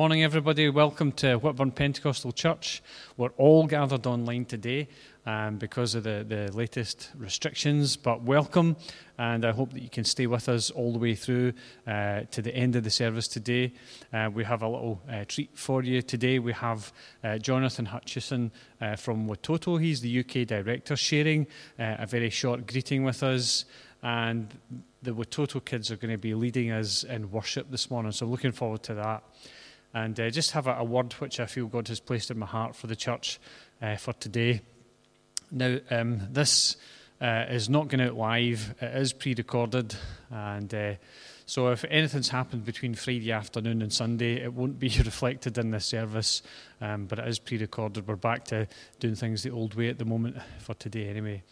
Morning, everybody. Welcome to Whitburn Pentecostal Church. We're all gathered online today um, because of the, the latest restrictions, but welcome, and I hope that you can stay with us all the way through uh, to the end of the service today. Uh, we have a little uh, treat for you today. We have uh, Jonathan Hutchison uh, from Watoto, he's the UK director, sharing uh, a very short greeting with us. And the Watoto kids are going to be leading us in worship this morning, so looking forward to that and uh, just have a, a, word which I feel God has placed in my heart for the church uh, for today. Now, um, this uh, is not going out live, it is pre recorded, and uh, so if anything's happened between Friday afternoon and Sunday, it won't be reflected in this service, um, but it is pre recorded. We're back to doing things the old way at the moment for today, anyway.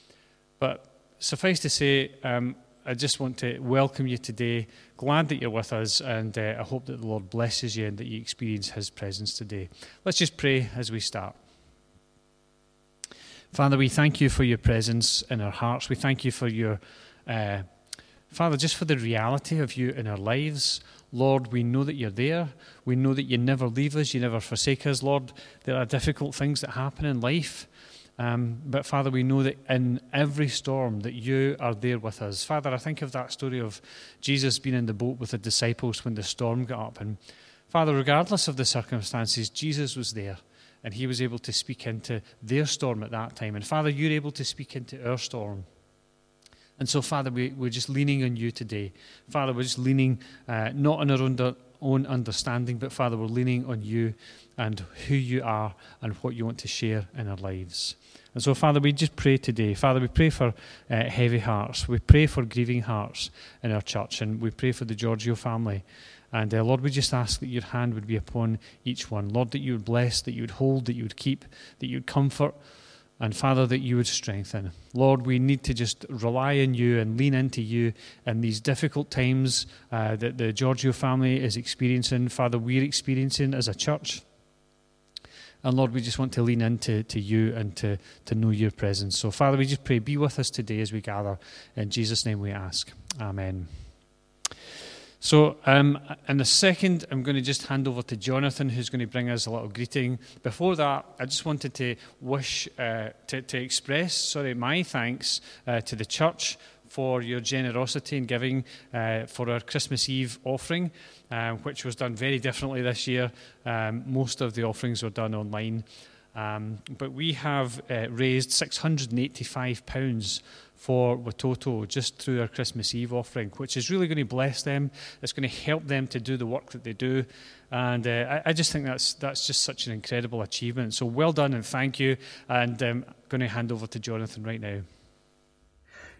But suffice to say, um, I just want to welcome you today. Glad that you're with us, and uh, I hope that the Lord blesses you and that you experience His presence today. Let's just pray as we start. Father, we thank you for your presence in our hearts. We thank you for your, uh, Father, just for the reality of you in our lives. Lord, we know that you're there. We know that you never leave us, you never forsake us. Lord, there are difficult things that happen in life. Um, but Father, we know that in every storm that you are there with us. Father, I think of that story of Jesus being in the boat with the disciples when the storm got up. And Father, regardless of the circumstances, Jesus was there and he was able to speak into their storm at that time. And Father, you're able to speak into our storm. And so, Father, we, we're just leaning on you today. Father, we're just leaning uh, not on our own, own understanding, but Father, we're leaning on you and who you are and what you want to share in our lives. And so, Father, we just pray today. Father, we pray for uh, heavy hearts. We pray for grieving hearts in our church. And we pray for the Giorgio family. And uh, Lord, we just ask that your hand would be upon each one. Lord, that you would bless, that you would hold, that you would keep, that you would comfort. And Father, that you would strengthen. Lord, we need to just rely on you and lean into you in these difficult times uh, that the Giorgio family is experiencing. Father, we're experiencing as a church. And Lord, we just want to lean into to you and to, to know your presence. So, Father, we just pray, be with us today as we gather. In Jesus' name we ask. Amen. So, um, in a second, I'm going to just hand over to Jonathan, who's going to bring us a little greeting. Before that, I just wanted to wish, uh, to, to, express, sorry, my thanks uh, to the church for your generosity in giving uh, for our Christmas Eve offering, um, which was done very differently this year. Um, most of the offerings were done online. Um, but we have uh, raised £685 for Watoto just through our Christmas Eve offering, which is really going to bless them. It's going to help them to do the work that they do. And uh, I, I, just think that's, that's just such an incredible achievement. So well done and thank you. And I'm um, going to hand over to Jonathan right now.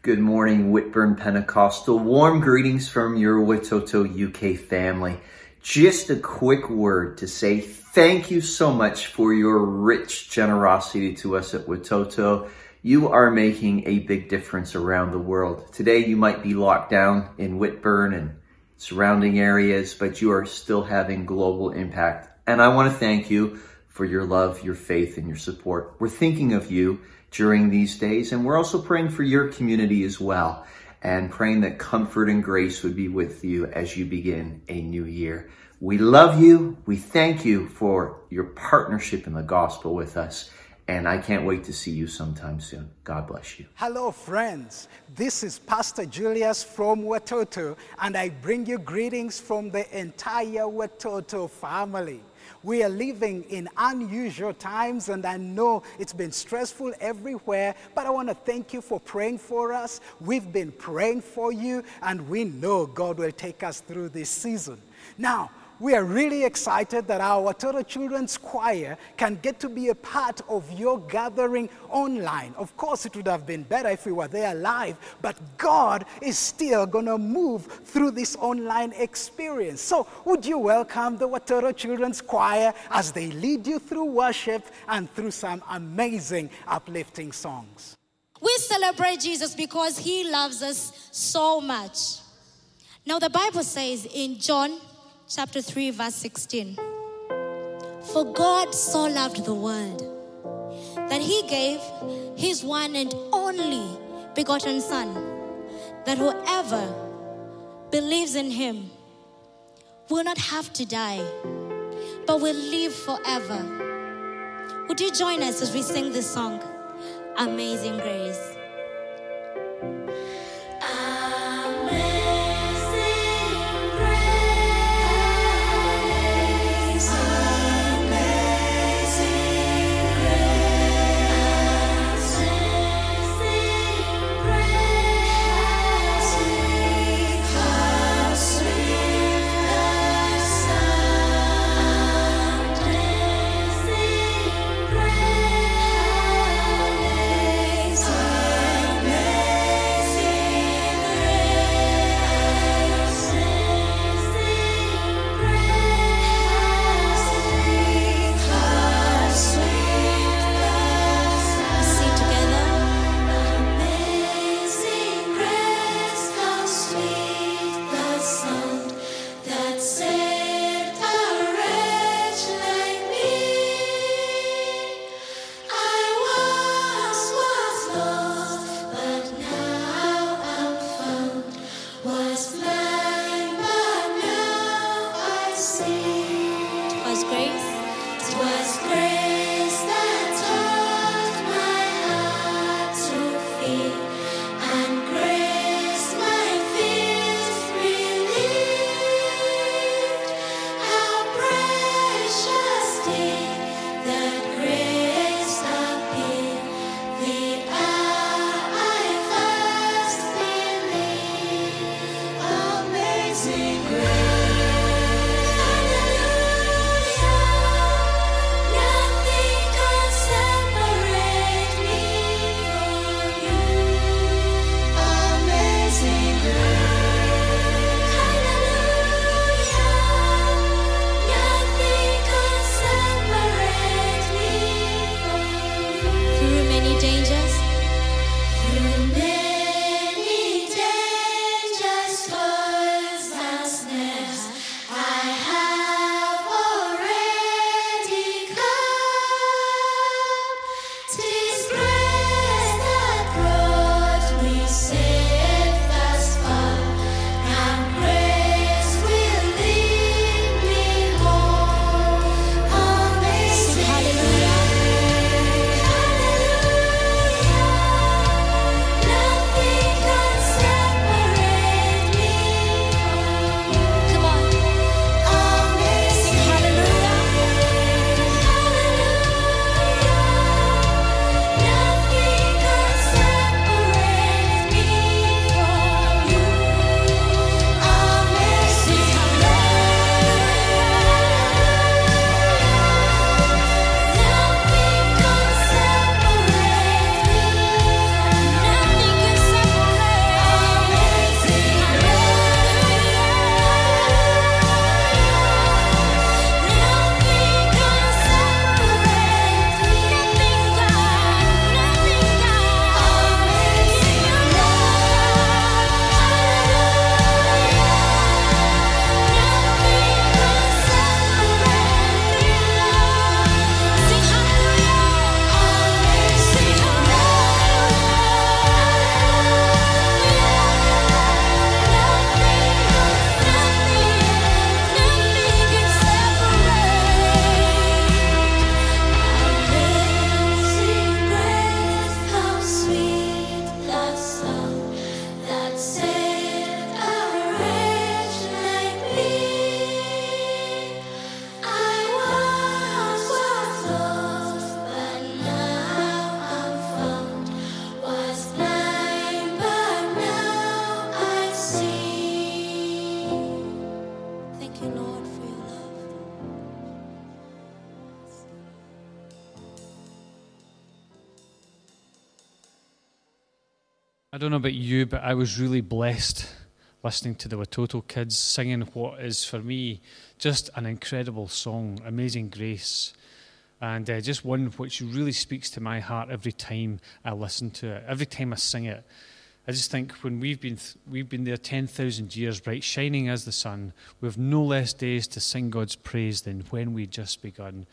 Good morning, Whitburn Pentecostal. Warm greetings from your Watoto UK family. Just a quick word to say thank you so much for your rich generosity to us at Watoto. You are making a big difference around the world. Today you might be locked down in Whitburn and surrounding areas, but you are still having global impact. And I want to thank you for your love, your faith, and your support. We're thinking of you during these days. And we're also praying for your community as well and praying that comfort and grace would be with you as you begin a new year. We love you. We thank you for your partnership in the gospel with us. And I can't wait to see you sometime soon. God bless you. Hello, friends. This is Pastor Julius from Watoto, and I bring you greetings from the entire Watoto family. We are living in unusual times, and I know it's been stressful everywhere, but I want to thank you for praying for us. We've been praying for you, and we know God will take us through this season. Now, we are really excited that our Watoto Children's Choir can get to be a part of your gathering online. Of course, it would have been better if we were there live, but God is still going to move through this online experience. So, would you welcome the Watoto Children's Choir as they lead you through worship and through some amazing uplifting songs? We celebrate Jesus because he loves us so much. Now, the Bible says in John chapter 3, verse 16. For God so loved the world that he gave his one and only begotten Son, that whoever believes in him will not have to die, but will live forever. Would you join us as we sing this song, Amazing Grace? I don't know about you, but I was really blessed listening to the Watoto kids singing what is for me just an incredible song, Amazing Grace. And uh, just one which really speaks to my heart every time I listen to it, every time I sing it. I just think when we've been th- we've been there ten thousand years, bright shining as the sun, we have no less days to sing God's praise than when we just begun.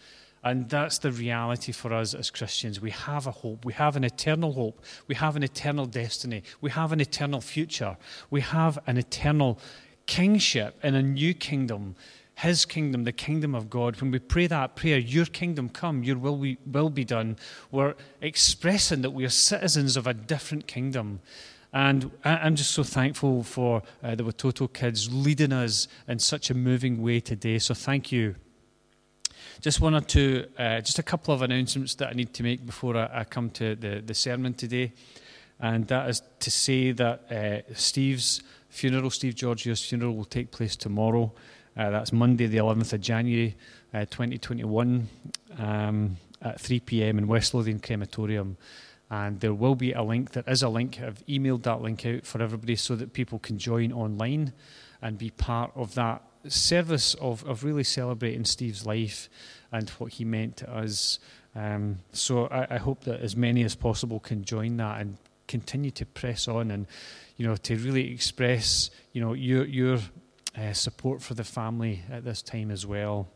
And that's the reality for us as Christians. We have a hope. We have an eternal hope. We have an eternal destiny. We have an eternal future. We have an eternal kingship in a new kingdom, His kingdom, the kingdom of God. When we pray that prayer, Your kingdom come, Your will be, will be done, we're expressing that we are citizens of a different kingdom. And I'm just so thankful for uh, the Watoto kids leading us in such a moving way today. So thank you. Just one or two, uh, just a couple of announcements that I need to make before I, I come to the, the sermon today. And that is to say that uh, Steve's funeral, Steve Giorgio's funeral, will take place tomorrow. Uh, that's Monday, the 11th of January, uh, 2021, um, at 3 p.m. in West Lothian Crematorium. And there will be a link, there is a link, I've emailed that link out for everybody so that people can join online and be part of that service of, of really celebrating Steve's life and what he meant to us. Um, so I, I hope that as many as possible can join that and continue to press on and you know to really express you know your your uh, support for the family at this time as well.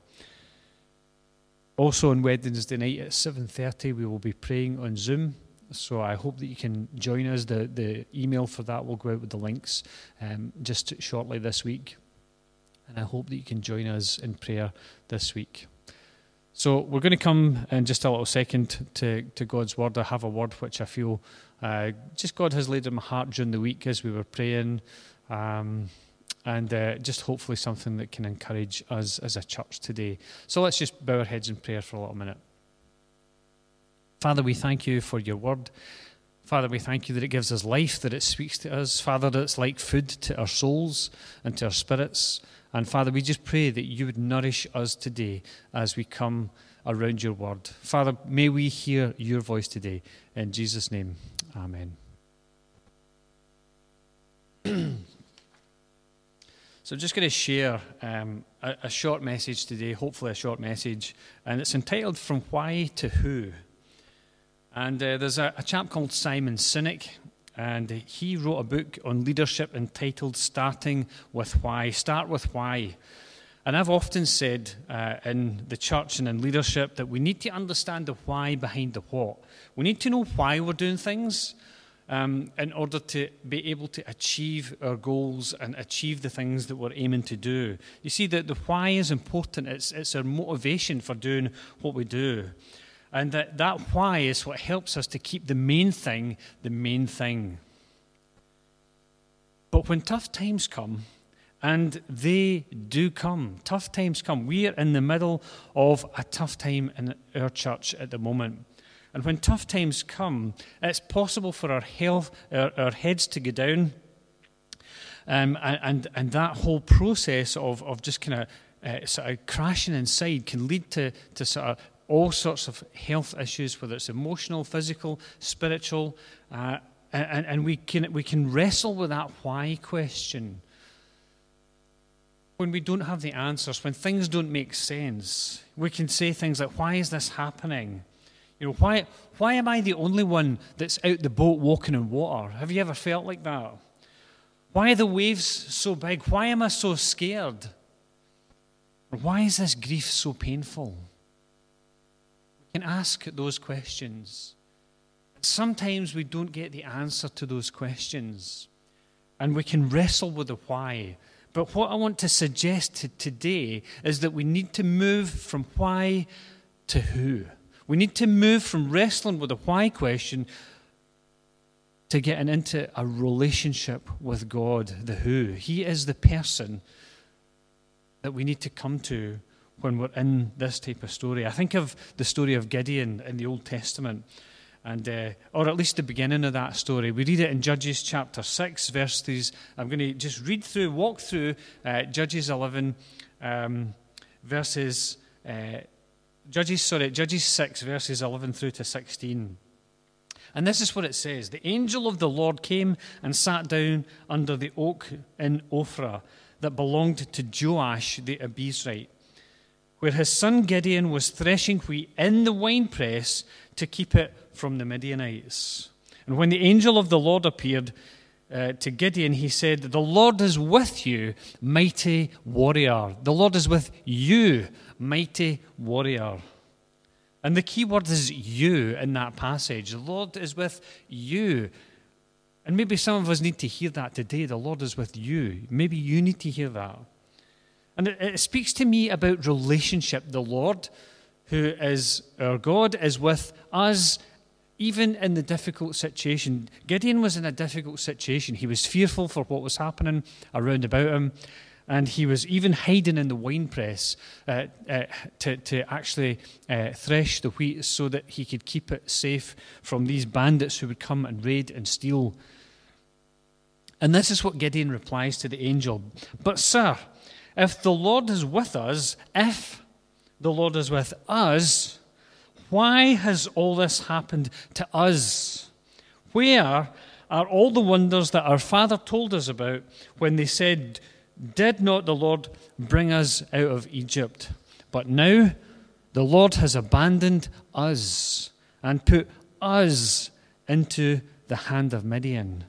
Also on Wednesday night at 7:30 we will be praying on Zoom. So I hope that you can join us. The the email for that will go out with the links um, just shortly this week. And I hope that you can join us in prayer this week. So we're going to come in just a little second to, to God's word. I have a word which I feel uh, just God has laid in my heart during the week as we were praying, um, and uh, just hopefully something that can encourage us as a church today. So let's just bow our heads in prayer for a little minute. Father, we thank you for your word. Father, we thank you that it gives us life, that it speaks to us. Father, that it's like food to our souls and to our spirits. And Father, we just pray that you would nourish us today as we come around your word. Father, may we hear your voice today. In Jesus' name, amen. so I'm just going to share um, a, a short message today, hopefully a short message, and it's entitled From Why to Who. And uh, there's a, a chap called Simon Sinek, and he wrote a book on leadership entitled Starting with Why. Start with Why. And I've often said uh, in the church and in leadership that we need to understand the why behind the what. We need to know why we're doing things um, in order to be able to achieve our goals and achieve the things that we're aiming to do. You see, that the why is important, it's, it's our motivation for doing what we do. And that, that why is what helps us to keep the main thing the main thing. But when tough times come, and they do come, tough times come. We are in the middle of a tough time in our church at the moment. And when tough times come, it's possible for our health, our, our heads to go down. Um, and, and, that whole process of, of just kind of uh, sort of crashing inside can lead to, to sort of all sorts of health issues, whether it's emotional, physical, spiritual, uh, and, and we, can, we can wrestle with that why question. When we don't have the answers, when things don't make sense, we can say things like, Why is this happening? You know, why, why am I the only one that's out the boat walking in water? Have you ever felt like that? Why are the waves so big? Why am I so scared? Why is this grief so painful? Can ask those questions. Sometimes we don't get the answer to those questions, and we can wrestle with the why. But what I want to suggest to today is that we need to move from why to who. We need to move from wrestling with the why question to getting into a relationship with God, the who. He is the person that we need to come to when we're in this type of story. I think of the story of Gideon in the Old Testament, and uh, or at least the beginning of that story. We read it in Judges chapter six, verses. I'm going to just read through, walk through uh, Judges 11, um, verses. Uh, Judges, sorry, Judges 6, verses 11 through to 16. And this is what it says The angel of the Lord came and sat down under the oak in Ophrah that belonged to Joash the Abiezrite, where his son Gideon was threshing wheat in the winepress to keep it from the Midianites. And when the angel of the Lord appeared uh, to Gideon, he said, The Lord is with you, mighty warrior. The Lord is with you, mighty warrior. And the key word is you in that passage. The Lord is with you. And maybe some of us need to hear that today. The Lord is with you. Maybe you need to hear that. And it, it speaks to me about relationship. The Lord, who is our God, is with us even in the difficult situation. Gideon was in a difficult situation. He was fearful for what was happening around about him. And he was even hiding in the winepress uh, uh, to, to actually uh, thresh the wheat so that he could keep it safe from these bandits who would come and raid and steal. And this is what Gideon replies to the angel But, sir, if the Lord is with us, if the Lord is with us, why has all this happened to us? Where are all the wonders that our father told us about when they said, Did not the Lord bring us out of Egypt? But now the Lord has abandoned us and put us into the hand of Midian.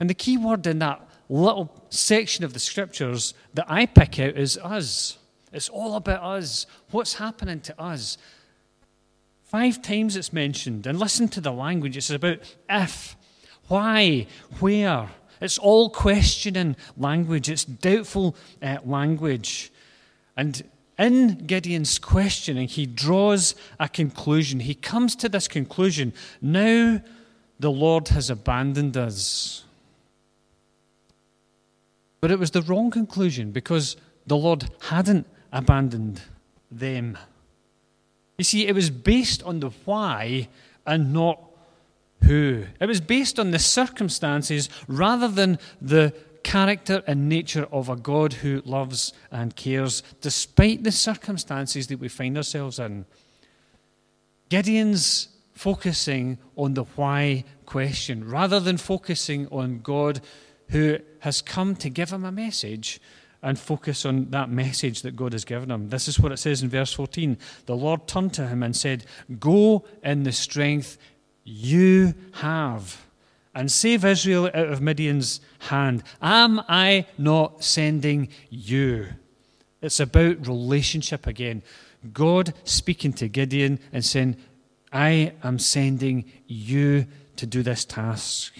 And the key word in that little section of the scriptures that I pick out is us. It's all about us. What's happening to us? Five times it's mentioned. And listen to the language. It's about if, why, where. It's all questioning language, it's doubtful uh, language. And in Gideon's questioning, he draws a conclusion. He comes to this conclusion now the Lord has abandoned us. But it was the wrong conclusion because the Lord hadn't abandoned them. You see, it was based on the why and not who. It was based on the circumstances rather than the character and nature of a God who loves and cares, despite the circumstances that we find ourselves in. Gideon's focusing on the why question rather than focusing on God who has come to give him a message and focus on that message that God has given him. This is what it says in verse 14. The Lord turned to him and said, Go in the strength you have and save Israel out of Midian's hand. Am I not sending you? It's about relationship again. God speaking to Gideon and saying, I am sending you to do this task.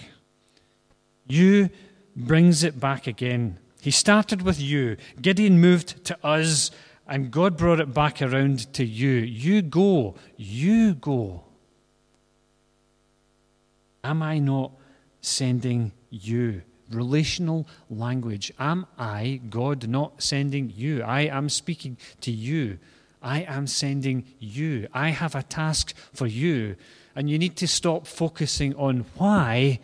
You brings it back again. He started with you. Gideon moved to us, and God brought it back around to you. You go. You go. Am I not sending you? Relational language. Am I, God, not sending you? I am speaking to you. I am sending you. I have a task for you. And you need to stop focusing on why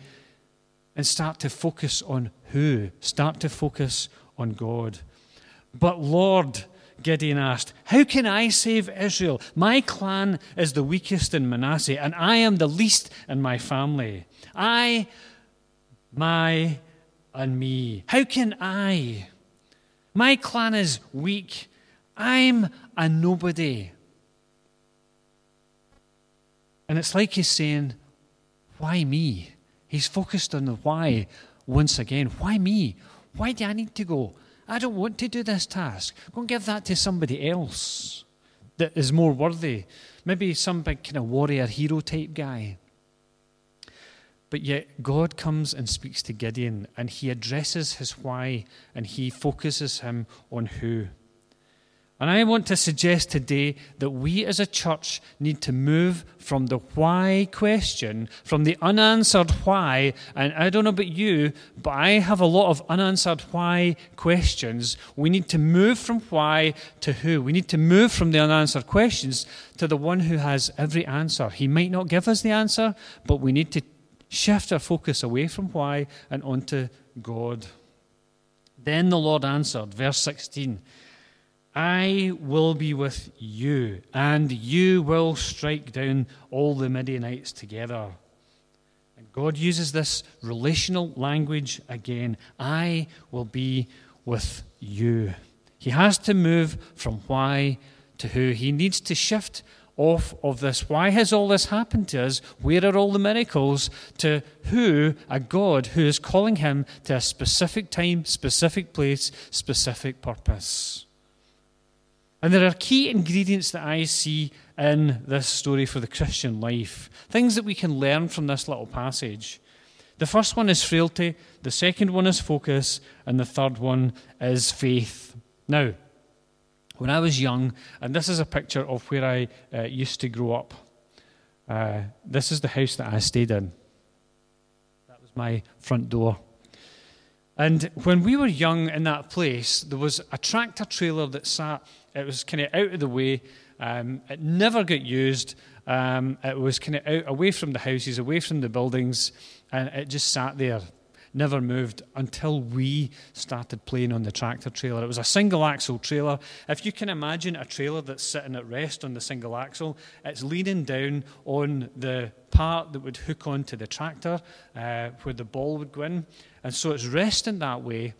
and start to focus on who. Start to focus on God. But Lord, Gideon asked, How can I save Israel? My clan is the weakest in Manasseh, and I am the least in my family. I, my, and me. How can I? My clan is weak. I'm a nobody. And it's like he's saying, Why me? He's focused on the why once again. Why me? Why do I need to go? I don't want to do this task. Go and give that to somebody else that is more worthy. Maybe some big kind of warrior hero type guy. But yet, God comes and speaks to Gideon and he addresses his why and he focuses him on who. And I want to suggest today that we as a church need to move from the why question, from the unanswered why. And I don't know about you, but I have a lot of unanswered why questions. We need to move from why to who. We need to move from the unanswered questions to the one who has every answer. He might not give us the answer, but we need to shift our focus away from why and onto God. Then the Lord answered, verse 16. I will be with you, and you will strike down all the Midianites together. And God uses this relational language again. I will be with you. He has to move from why to who. He needs to shift off of this. Why has all this happened to us? Where are all the miracles? To who? A God who is calling him to a specific time, specific place, specific purpose. And there are key ingredients that I see in this story for the Christian life, things that we can learn from this little passage. The first one is frailty, the second one is focus, and the third one is faith. Now, when I was young, and this is a picture of where I uh, used to grow up. Uh, this is the house that I stayed in. That was my front door. And when we were young in that place, there was a tractor trailer that sat, it was kind of out of the way. Um, it never got used. Um, it was kind of out away from the houses, away from the buildings, and it just sat there, never moved until we started playing on the tractor trailer. It was a single axle trailer. If you can imagine a trailer that's sitting at rest on the single axle, it's leaning down on the part that would hook onto the tractor uh, where the ball would go in. And so it's resting that way.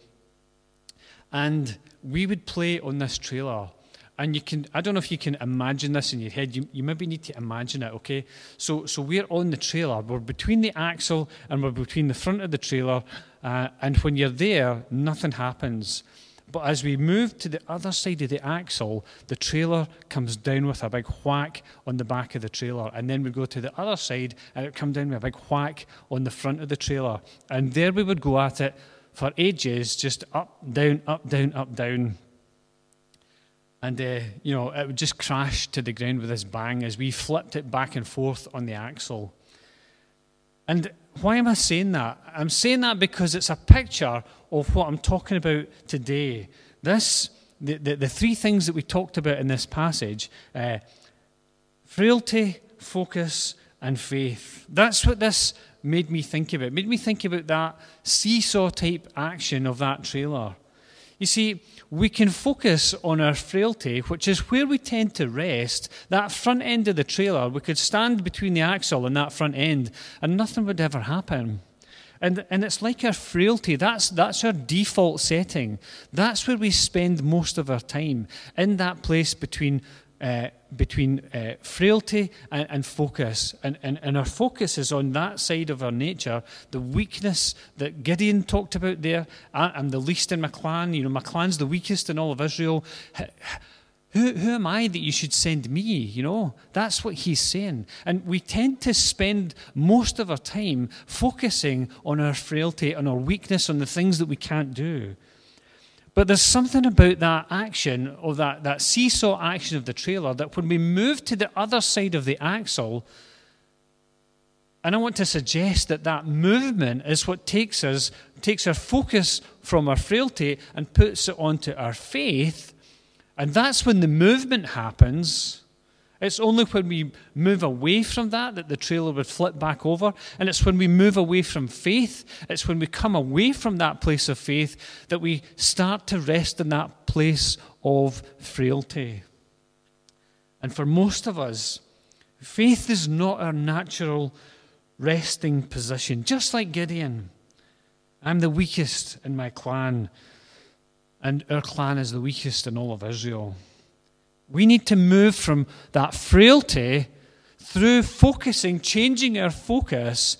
And we would play on this trailer. And you can, I don't know if you can imagine this in your head. You, you maybe need to imagine it, okay? So, so we're on the trailer. We're between the axle and we're between the front of the trailer. Uh, and when you're there, nothing happens. But as we move to the other side of the axle, the trailer comes down with a big whack on the back of the trailer. And then we go to the other side and it comes down with a big whack on the front of the trailer. And there we would go at it for ages, just up, down, up, down, up, down. And, uh, you know, it would just crash to the ground with this bang as we flipped it back and forth on the axle. And why am I saying that? I'm saying that because it's a picture of what I'm talking about today. This, the, the, the three things that we talked about in this passage uh, frailty, focus, and faith. That's what this made me think about. It made me think about that seesaw type action of that trailer. You see, we can focus on our frailty, which is where we tend to rest. That front end of the trailer, we could stand between the axle and that front end, and nothing would ever happen. And, and it's like our frailty. That's, that's our default setting. That's where we spend most of our time, in that place between, uh, between uh, frailty and, and focus. And, and, and our focus is on that side of our nature, the weakness that Gideon talked about there. I, I'm the least in my clan. You know, my clan's the weakest in all of Israel. Who, who am I that you should send me? You know, that's what he's saying. And we tend to spend most of our time focusing on our frailty, on our weakness, on the things that we can't do. But there's something about that action, or that, that seesaw action of the trailer, that when we move to the other side of the axle, and I want to suggest that that movement is what takes us, takes our focus from our frailty and puts it onto our faith and that's when the movement happens. It's only when we move away from that that the trailer would flip back over. And it's when we move away from faith, it's when we come away from that place of faith that we start to rest in that place of frailty. And for most of us, faith is not our natural resting position, just like Gideon. I'm the weakest in my clan and our clan is the weakest in all of Israel. We need to move from that frailty through focusing, changing our focus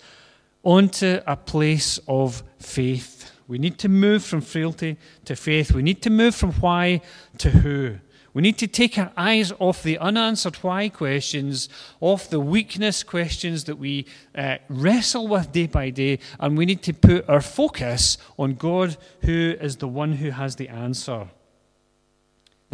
onto a place of faith. We need to move from frailty to faith. We need to move from why to who. We need to take our eyes off the unanswered why questions, off the weakness questions that we uh, wrestle with day by day, and we need to put our focus on God, who is the one who has the answer.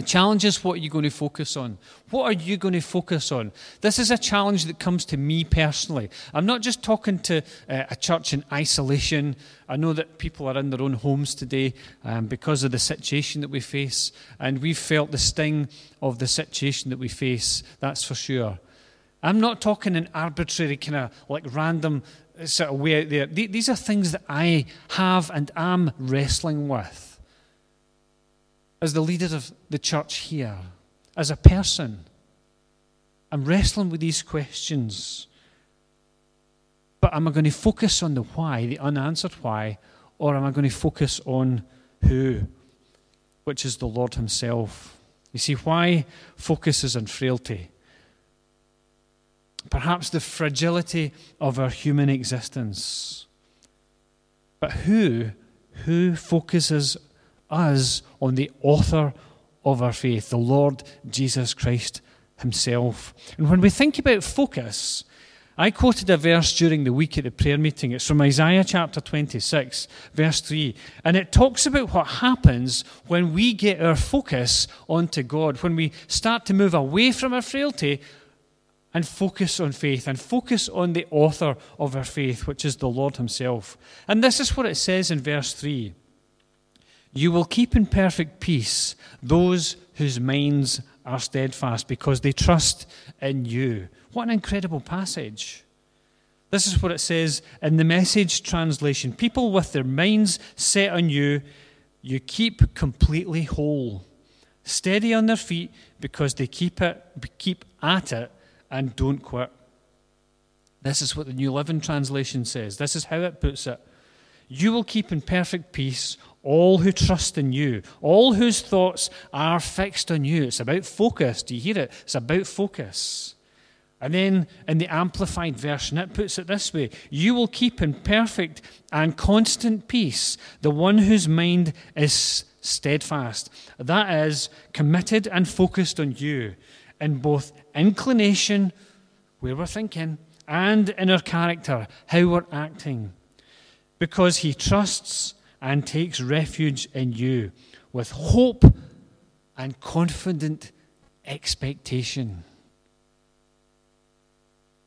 The challenge is what are you going to focus on? What are you going to focus on? This is a challenge that comes to me personally. I'm not just talking to uh, a church in isolation. I know that people are in their own homes today um, because of the situation that we face, and we've felt the sting of the situation that we face, that's for sure. I'm not talking in arbitrary, kind of like random sort of way out there. These are things that I have and am wrestling with as the leader of the church here, as a person, I'm wrestling with these questions. But am I going to focus on the why, the unanswered why, or am I going to focus on who, which is the Lord Himself? You see, why focuses on frailty? Perhaps the fragility of our human existence. But who, who focuses us on the author of our faith, the Lord Jesus Christ Himself. And when we think about focus, I quoted a verse during the week at the prayer meeting. It's from Isaiah chapter 26, verse 3. And it talks about what happens when we get our focus onto God, when we start to move away from our frailty and focus on faith and focus on the author of our faith, which is the Lord Himself. And this is what it says in verse 3 You will keep in perfect peace those whose minds are steadfast because they trust in you. What an incredible passage. This is what it says in the message translation People with their minds set on you, you keep completely whole, steady on their feet because they keep, it, keep at it and don't quit. This is what the New Living Translation says. This is how it puts it. You will keep in perfect peace all who trust in you, all whose thoughts are fixed on you. It's about focus. Do you hear it? It's about focus. And then in the Amplified Version, it puts it this way You will keep in perfect and constant peace the one whose mind is steadfast, that is, committed and focused on you in both inclination, where we're thinking, and in our character, how we're acting, because he trusts and takes refuge in you with hope and confident expectation.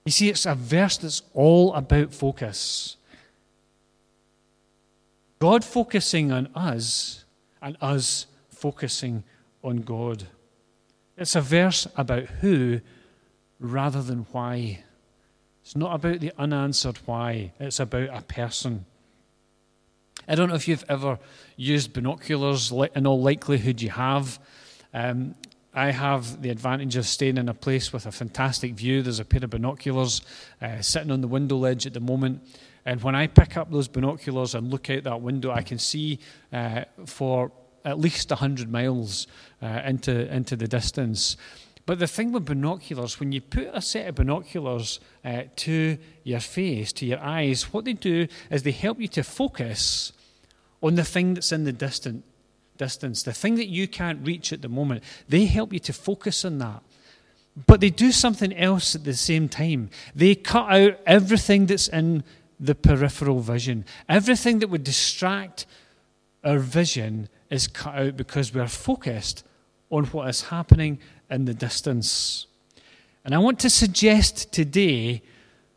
You see, it's a verse that's all about focus. God focusing on us and us focusing on God. It's a verse about who rather than why. It's not about the unanswered why, it's about a person. I don't know if you've ever used binoculars. In all likelihood, you have. Um, I have the advantage of staying in a place with a fantastic view. There's a pair of binoculars uh, sitting on the window ledge at the moment. And when I pick up those binoculars and look out that window, I can see uh, for at least 100 miles uh, into, into the distance. But the thing with binoculars, when you put a set of binoculars uh, to your face, to your eyes, what they do is they help you to focus on the thing that's in the distant distance, the thing that you can't reach at the moment. They help you to focus on that. But they do something else at the same time. They cut out everything that's in the peripheral vision. Everything that would distract our vision is cut out because we're focused on what is happening in the distance. And I want to suggest today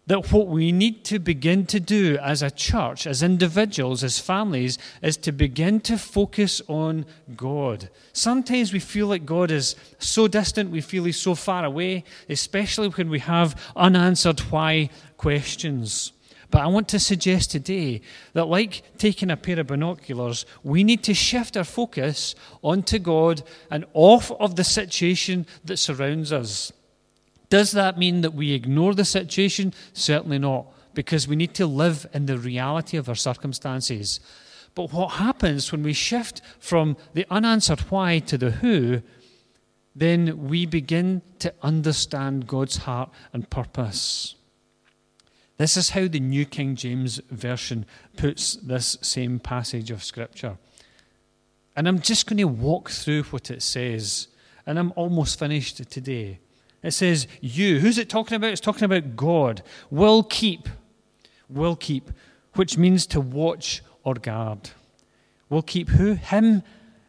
that what we need to begin to do as a church, as individuals, as families, is to begin to focus on God. Sometimes we feel like God is so distant, we feel He's so far away, especially when we have unanswered why questions. But I want to suggest today that, like taking a pair of binoculars, we need to shift our focus onto God and off of the situation that surrounds us. Does that mean that we ignore the situation? Certainly not, because we need to live in the reality of our circumstances. But what happens when we shift from the unanswered why to the who, then we begin to understand God's heart and purpose. This is how the New King James Version puts this same passage of Scripture. And I'm just going to walk through what it says, and I'm almost finished today. It says, You. Who's it talking about? It's talking about God. Will keep. Will keep, which means to watch or guard. Will keep who? Him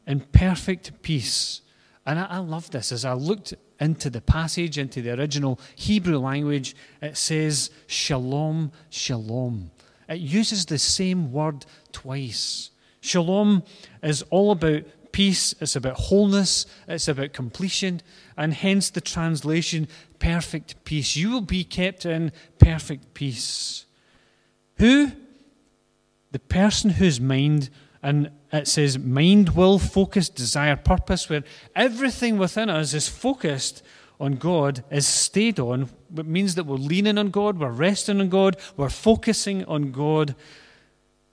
in perfect peace. And I, I love this. As I looked into the passage, into the original Hebrew language, it says, Shalom, Shalom. It uses the same word twice. Shalom is all about peace, it's about wholeness, it's about completion, and hence the translation, perfect peace. You will be kept in perfect peace. Who? The person whose mind, and it says mind, will, focus, desire, purpose, where everything within us is focused on God, is stayed on. It means that we're leaning on God, we're resting on God, we're focusing on God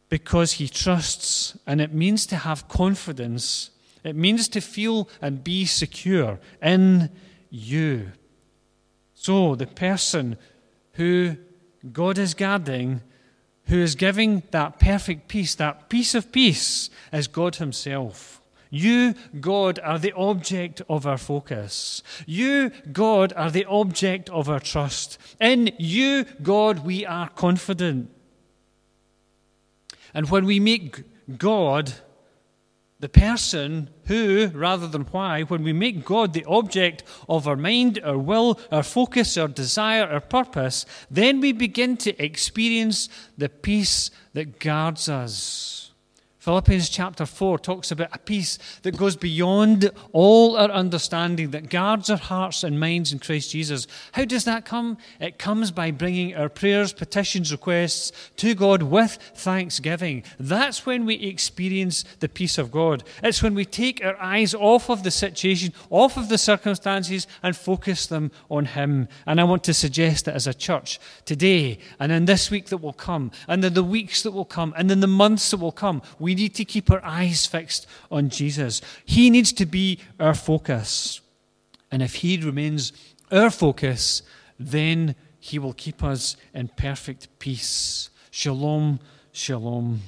because He trusts, and it means to have confidence. It means to feel and be secure in you. So, the person who God is guarding, who is giving that perfect peace, that peace of peace, is God Himself. You, God, are the object of our focus. You, God, are the object of our trust. In you, God, we are confident. And when we make God the person who, rather than why, when we make God the object of our mind, our will, our focus, our desire, our purpose, then we begin to experience the peace that guards us. Philippians chapter 4 talks about a peace that goes beyond all our understanding, that guards our hearts and minds in Christ Jesus. How does that come? It comes by bringing our prayers, petitions, requests to God with thanksgiving. That's when we experience the peace of God. It's when we take our eyes off of the situation, off of the circumstances, and focus them on Him. And I want to suggest that as a church today, and in this week that will come, and in the weeks that will come, and in the months that will come, we need to keep our eyes fixed on Jesus. He needs to be our focus. And if He remains our focus, then He will keep us in perfect peace. Shalom, shalom.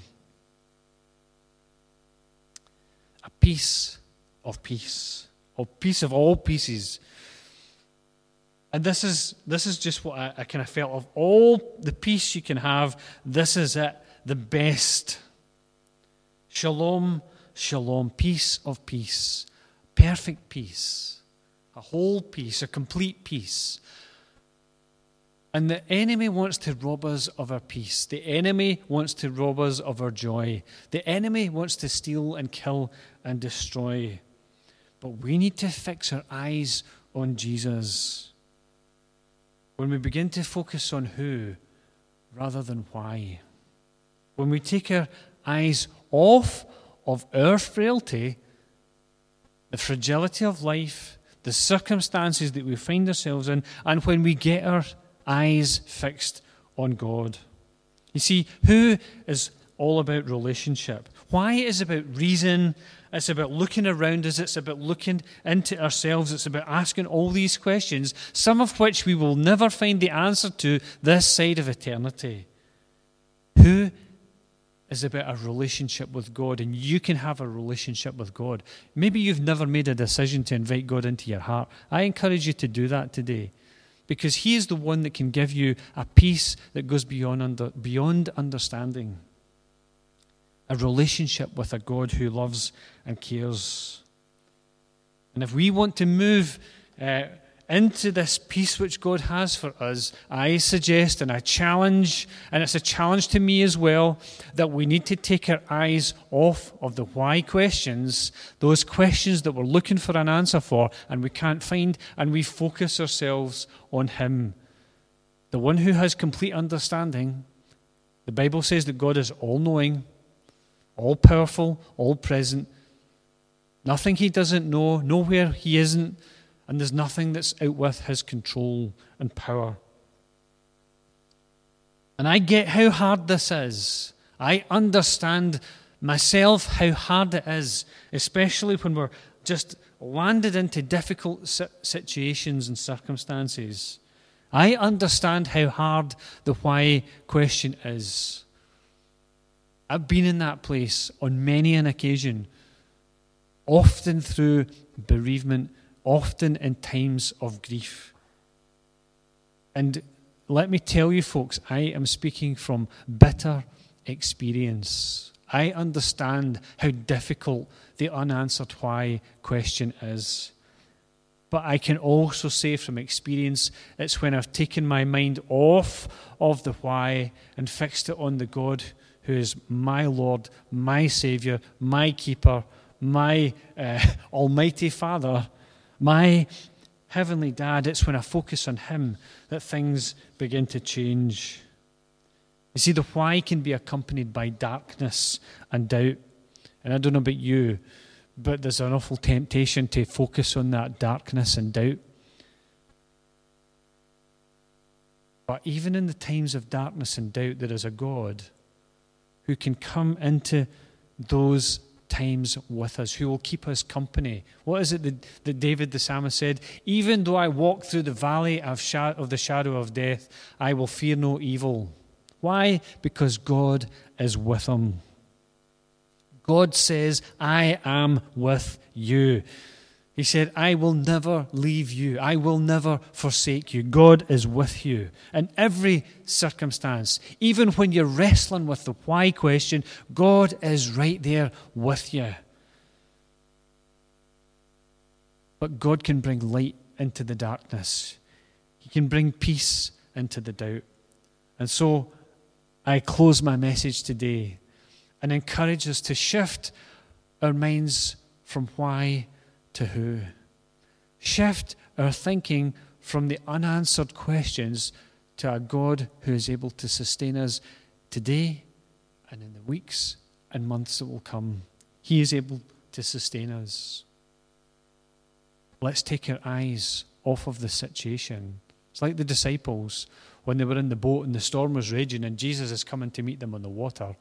A peace of peace, a peace of all pieces. And this is this is just what I, I kind of felt of all the peace you can have. This is it, the best. Shalom, shalom, peace of peace, perfect peace, a whole peace, a complete peace. And the enemy wants to rob us of our peace. The enemy wants to rob us of our joy. The enemy wants to steal and kill and destroy. But we need to fix our eyes on Jesus. When we begin to focus on who rather than why. When we take our eyes off of our frailty, the fragility of life, the circumstances that we find ourselves in, and when we get our eyes fixed on God. You see, who is all about relationship? Why is about reason? It's about looking around us. It's about looking into ourselves. It's about asking all these questions, some of which we will never find the answer to this side of eternity. Who is about a relationship with God, and you can have a relationship with God. Maybe you've never made a decision to invite God into your heart. I encourage you to do that today because He is the one that can give you a peace that goes beyond, under, beyond understanding. A relationship with a God who loves and cares. And if we want to move uh, into this peace which God has for us, I suggest and I challenge, and it's a challenge to me as well, that we need to take our eyes off of the why questions, those questions that we're looking for an answer for and we can't find, and we focus ourselves on Him. The one who has complete understanding. The Bible says that God is all knowing, all powerful, all present. Nothing He doesn't know, nowhere He isn't and there's nothing that's out with his control and power. And I get how hard this is. I understand myself how hard it is, especially when we're just landed into difficult situations and circumstances. I understand how hard the why question is. I've been in that place on many an occasion, often through bereavement often in times of grief. And let me tell you, folks, I am speaking from bitter experience. I understand how difficult the unanswered why question is. But I can also say from experience, it's when I've taken my mind off of the why and fixed it on the God who is my Lord, my Saviour, my Keeper, my uh, Almighty Father, my heavenly dad, it's when I focus on him that things begin to change. You see, the why can be accompanied by darkness and doubt. And I don't know about you, but there's an awful temptation to focus on that darkness and doubt. But even in the times of darkness and doubt, there is a God who can come into those times with us, who will keep us company. What is it that, that David the psalmist said? Even though I walk through the valley of, of the shadow of death, I will fear no evil. Why? Because God is with him. God says, I am with you. He said, I will never leave you. I will never forsake you. God is with you in every circumstance. Even when you're wrestling with the why question, God is right there with you. But God can bring light into the darkness, He can bring peace into the doubt. And so I close my message today and encourage us to shift our minds from why to who. Shift our thinking from the unanswered questions to a God who is able to sustain us today and in the weeks and months that will come. He is able to sustain us. Let's take our eyes off of the situation. It's like the disciples when they were in the boat and the storm was raging and Jesus is coming to meet them on the water.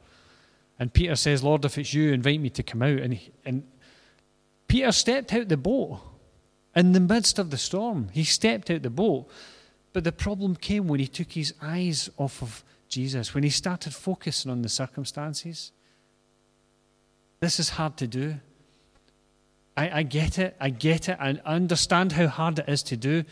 And Peter says, Lord, if it's you, invite me to come out. And, he, and Peter stepped out the boat in the midst of the storm. He stepped out the boat. But the problem came when he took his eyes off of Jesus, when he started focusing on the circumstances. This is hard to do. I, I get it. I get it. I understand how hard it is to do.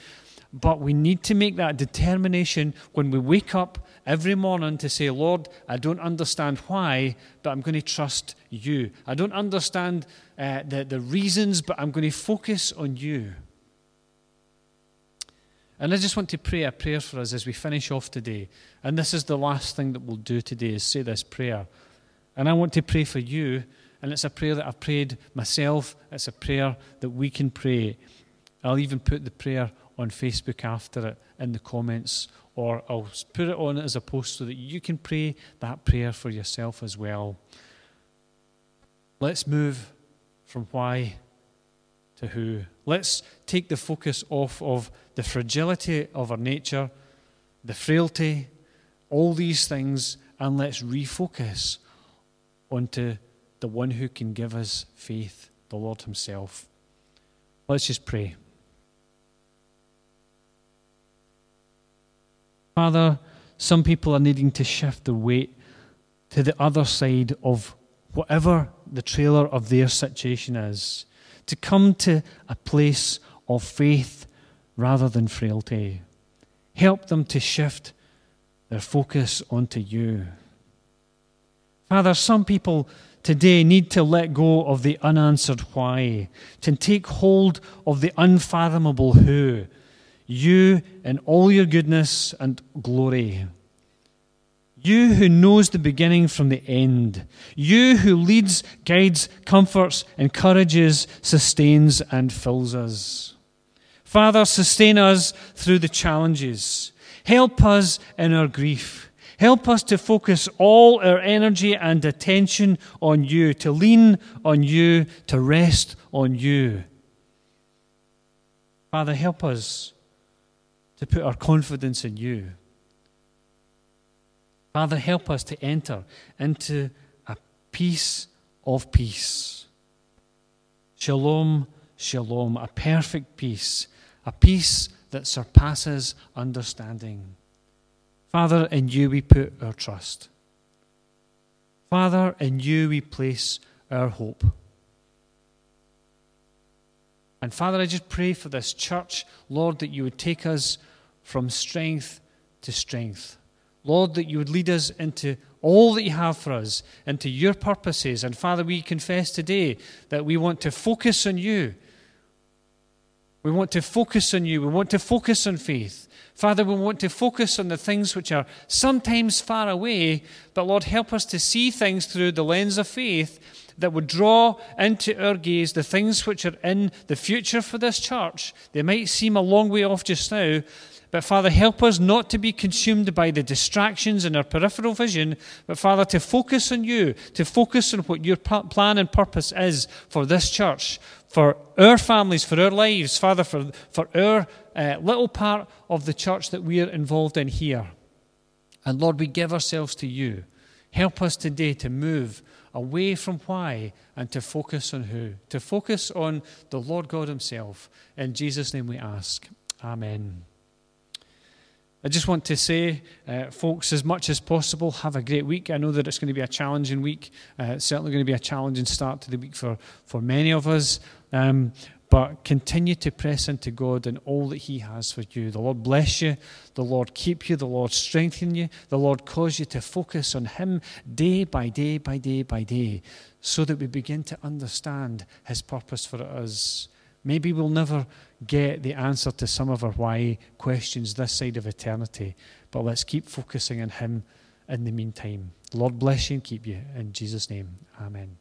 But we need to make that determination when we wake up every morning to say, Lord, I don't understand why, but I'm going to trust you. I don't understand uh, the, the reasons, but I'm going to focus on you. And I just want to pray a prayer for us as we finish off today. And this is the last thing that we'll do today is say this prayer. And I want to pray for you. And it's a prayer that I've prayed myself. It's a prayer that we can pray. I'll even put the prayer on Facebook after it in the comments, or I'll put it on as a post so that you can pray that prayer for yourself as well. Let's move from why to who. Let's take the focus off of the fragility of our nature, the frailty, all these things, and let's refocus onto the one who can give us faith, the Lord Himself. Let's just pray. Father, some people are needing to shift their weight to the other side of whatever the trailer of their situation is, to come to a place of faith rather than frailty. Help them to shift their focus onto you. Father, some people today need to let go of the unanswered why, to take hold of the unfathomable who you in all your goodness and glory. You who knows the beginning from the end. You who leads, guides, comforts, encourages, sustains, and fills us. Father, sustain us through the challenges. Help us in our grief. Help us to focus all our energy and attention on you, to lean on you, to rest on you. Father, help us to put our confidence in you. Father, help us to enter into a peace of peace. Shalom, shalom, a perfect peace, a peace that surpasses understanding. Father, in you we put our trust. Father, in you we place our hope. And Father, I just pray for this church, Lord, that you would take us from strength to strength. Lord, that you would lead us into all that you have for us, into your purposes. And Father, we confess today that we want to focus on you. We want to focus on you. We want to focus on faith. Father, we want to focus on the things which are sometimes far away, but Lord, help us to see things through the lens of faith that would draw into our gaze the things which are in the future for this church. They might seem a long way off just now, but Father, help us not to be consumed by the distractions in our peripheral vision, but Father, to focus on you, to focus on what your plan and purpose is for this church, for our families, for our lives, Father, for, for our uh, little part of the church that we are involved in here. And Lord, we give ourselves to you. Help us today to move away from why and to focus on who, to focus on the Lord God Himself. In Jesus' name we ask. Amen. I just want to say, uh, folks, as much as possible, have a great week. I know that it's going to be a challenging week. Uh, it's certainly going to be a challenging start to the week for, for many of us. Um, but continue to press into God and all that He has for you. The Lord bless you. The Lord keep you. The Lord strengthen you. The Lord cause you to focus on Him day by day by day by day so that we begin to understand His purpose for us. Maybe we'll never get the answer to some of our why questions this side of eternity, but let's keep focusing on Him in the meantime. Lord bless you and keep you. In Jesus' name, Amen.